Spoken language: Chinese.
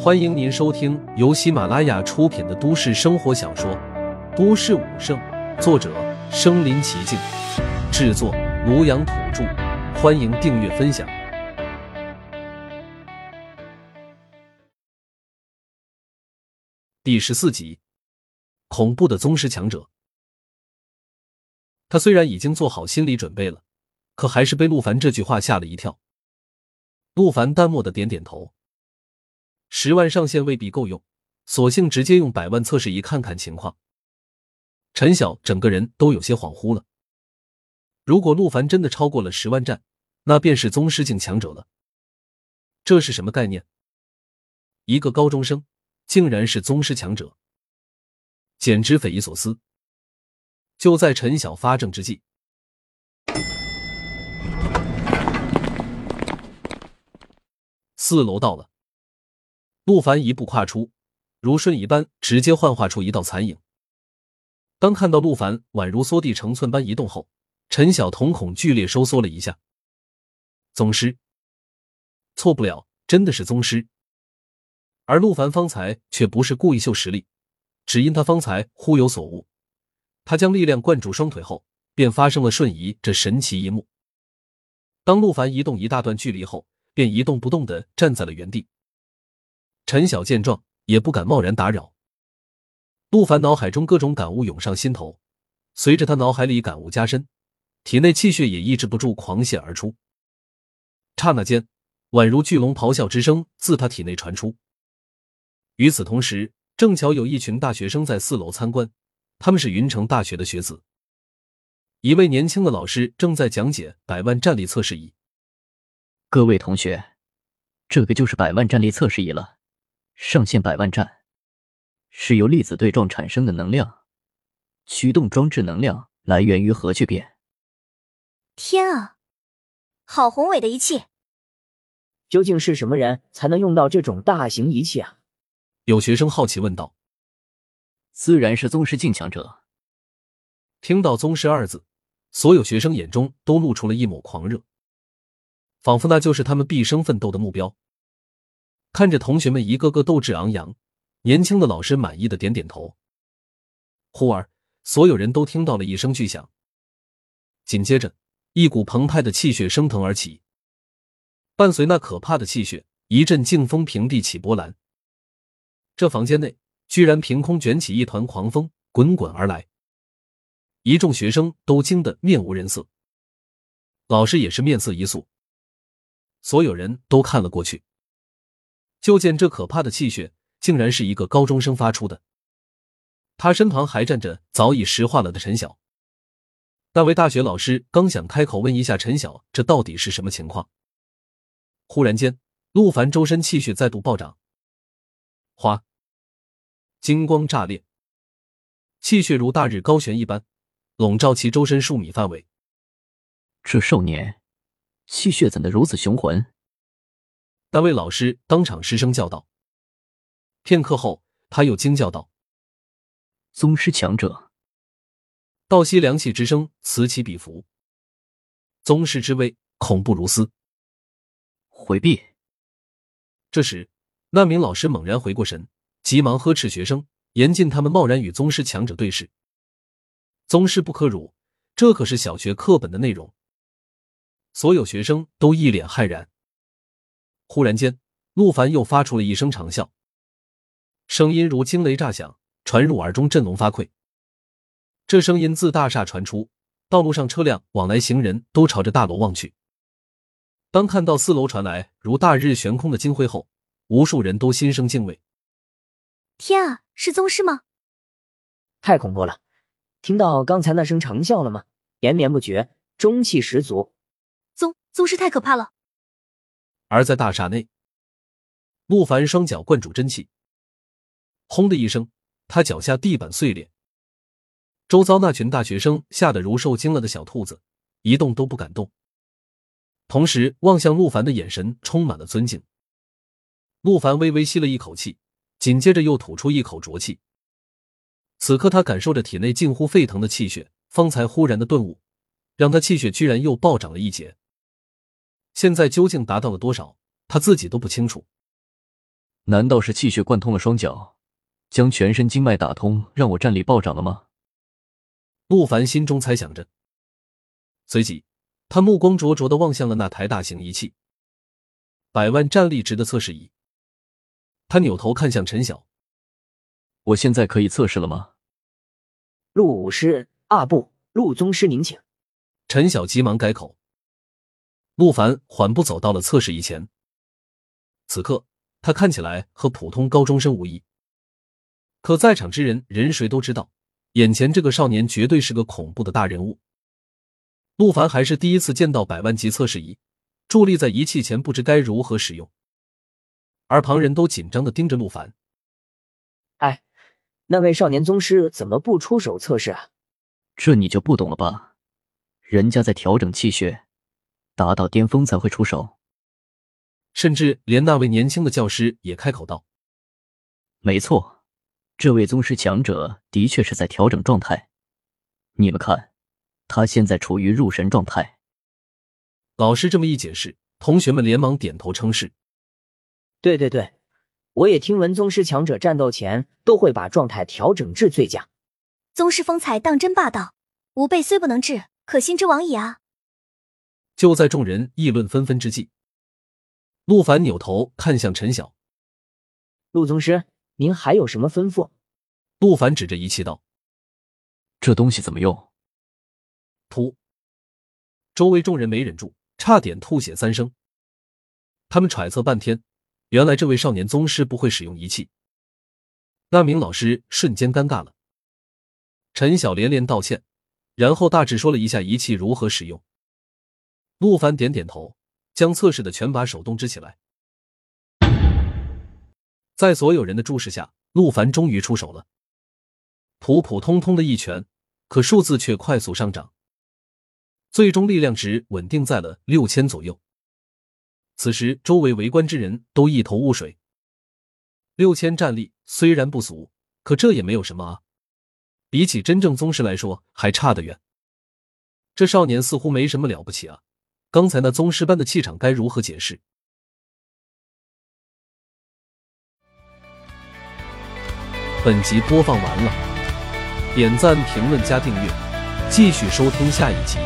欢迎您收听由喜马拉雅出品的都市生活小说《都市武圣》，作者：身临其境，制作：庐阳土著。欢迎订阅分享。第十四集，恐怖的宗师强者。他虽然已经做好心理准备了，可还是被陆凡这句话吓了一跳。陆凡淡漠的点点头。十万上限未必够用，索性直接用百万测试仪看看情况。陈晓整个人都有些恍惚了。如果陆凡真的超过了十万战，那便是宗师境强者了。这是什么概念？一个高中生竟然是宗师强者，简直匪夷所思。就在陈晓发怔之际，四楼到了。陆凡一步跨出，如瞬移般直接幻化出一道残影。当看到陆凡宛如缩地成寸般移动后，陈晓瞳孔剧烈收缩了一下。宗师，错不了，真的是宗师。而陆凡方才却不是故意秀实力，只因他方才忽有所悟，他将力量灌注双腿后，便发生了瞬移这神奇一幕。当陆凡移动一大段距离后，便一动不动的站在了原地。陈晓见状，也不敢贸然打扰。陆凡脑海中各种感悟涌上心头，随着他脑海里感悟加深，体内气血也抑制不住狂泻而出。刹那间，宛如巨龙咆哮之声自他体内传出。与此同时，正巧有一群大学生在四楼参观，他们是云城大学的学子。一位年轻的老师正在讲解百万战力测试仪。各位同学，这个就是百万战力测试仪了。上限百万战，是由粒子对撞产生的能量。驱动装置能量来源于核聚变。天啊，好宏伟的仪器！究竟是什么人才能用到这种大型仪器啊？有学生好奇问道。自然是宗师境强者。听到“宗师”二字，所有学生眼中都露出了一抹狂热，仿佛那就是他们毕生奋斗的目标。看着同学们一个个斗志昂扬，年轻的老师满意的点点头。忽而，所有人都听到了一声巨响，紧接着，一股澎湃的气血升腾而起，伴随那可怕的气血，一阵劲风平地起波澜。这房间内居然凭空卷起一团狂风，滚滚而来，一众学生都惊得面无人色，老师也是面色一肃，所有人都看了过去。就见这可怕的气血，竟然是一个高中生发出的。他身旁还站着早已石化了的陈晓。那位大学老师刚想开口问一下陈晓，这到底是什么情况？忽然间，陆凡周身气血再度暴涨，哗，金光炸裂，气血如大日高悬一般，笼罩其周身数米范围。这少年，气血怎的如此雄浑？那位老师当场失声叫道。片刻后，他又惊叫道：“宗师强者！”倒吸凉气之声此起彼伏。宗师之威，恐怖如斯。回避。这时，那名老师猛然回过神，急忙呵斥学生，严禁他们贸然与宗师强者对视。宗师不可辱，这可是小学课本的内容。所有学生都一脸骇然。忽然间，陆凡又发出了一声长啸，声音如惊雷炸响，传入耳中，振聋发聩。这声音自大厦传出，道路上车辆往来行人都朝着大楼望去。当看到四楼传来如大日悬空的金辉后，无数人都心生敬畏。天啊，是宗师吗？太恐怖了！听到刚才那声长啸了吗？延绵不绝，中气十足。宗宗师太可怕了。而在大厦内，陆凡双脚灌注真气，轰的一声，他脚下地板碎裂。周遭那群大学生吓得如受惊了的小兔子，一动都不敢动，同时望向陆凡的眼神充满了尊敬。陆凡微微吸了一口气，紧接着又吐出一口浊气。此刻他感受着体内近乎沸腾的气血，方才忽然的顿悟，让他气血居然又暴涨了一截。现在究竟达到了多少，他自己都不清楚。难道是气血贯通了双脚，将全身经脉打通，让我战力暴涨了吗？陆凡心中猜想着，随即他目光灼灼的望向了那台大型仪器——百万战力值的测试仪。他扭头看向陈晓：“我现在可以测试了吗？”陆武师，啊不，陆宗师，您请。陈晓急忙改口。陆凡缓步走到了测试仪前。此刻，他看起来和普通高中生无异，可在场之人人谁都知道，眼前这个少年绝对是个恐怖的大人物。陆凡还是第一次见到百万级测试仪，伫立在仪器前，不知该如何使用。而旁人都紧张的盯着陆凡。哎，那位少年宗师怎么不出手测试啊？这你就不懂了吧？人家在调整气血，达到巅峰才会出手。甚至连那位年轻的教师也开口道：“没错，这位宗师强者的确是在调整状态。你们看，他现在处于入神状态。”老师这么一解释，同学们连忙点头称是。对对对，我也听闻宗师强者战斗前都会把状态调整至最佳。宗师风采当真霸道，吾辈虽不能治，可心之往矣啊！就在众人议论纷纷之际，陆凡扭头看向陈晓：“陆宗师，您还有什么吩咐？”陆凡指着仪器道：“这东西怎么用？”噗！周围众人没忍住，差点吐血三声。他们揣测半天。原来这位少年宗师不会使用仪器，那名老师瞬间尴尬了。陈晓连连道歉，然后大致说了一下仪器如何使用。陆凡点点头，将测试的拳把手动支起来。在所有人的注视下，陆凡终于出手了。普普通通的一拳，可数字却快速上涨，最终力量值稳定在了六千左右。此时，周围围观之人都一头雾水。六千战力虽然不俗，可这也没有什么啊，比起真正宗师来说还差得远。这少年似乎没什么了不起啊，刚才那宗师般的气场该如何解释？本集播放完了，点赞、评论、加订阅，继续收听下一集。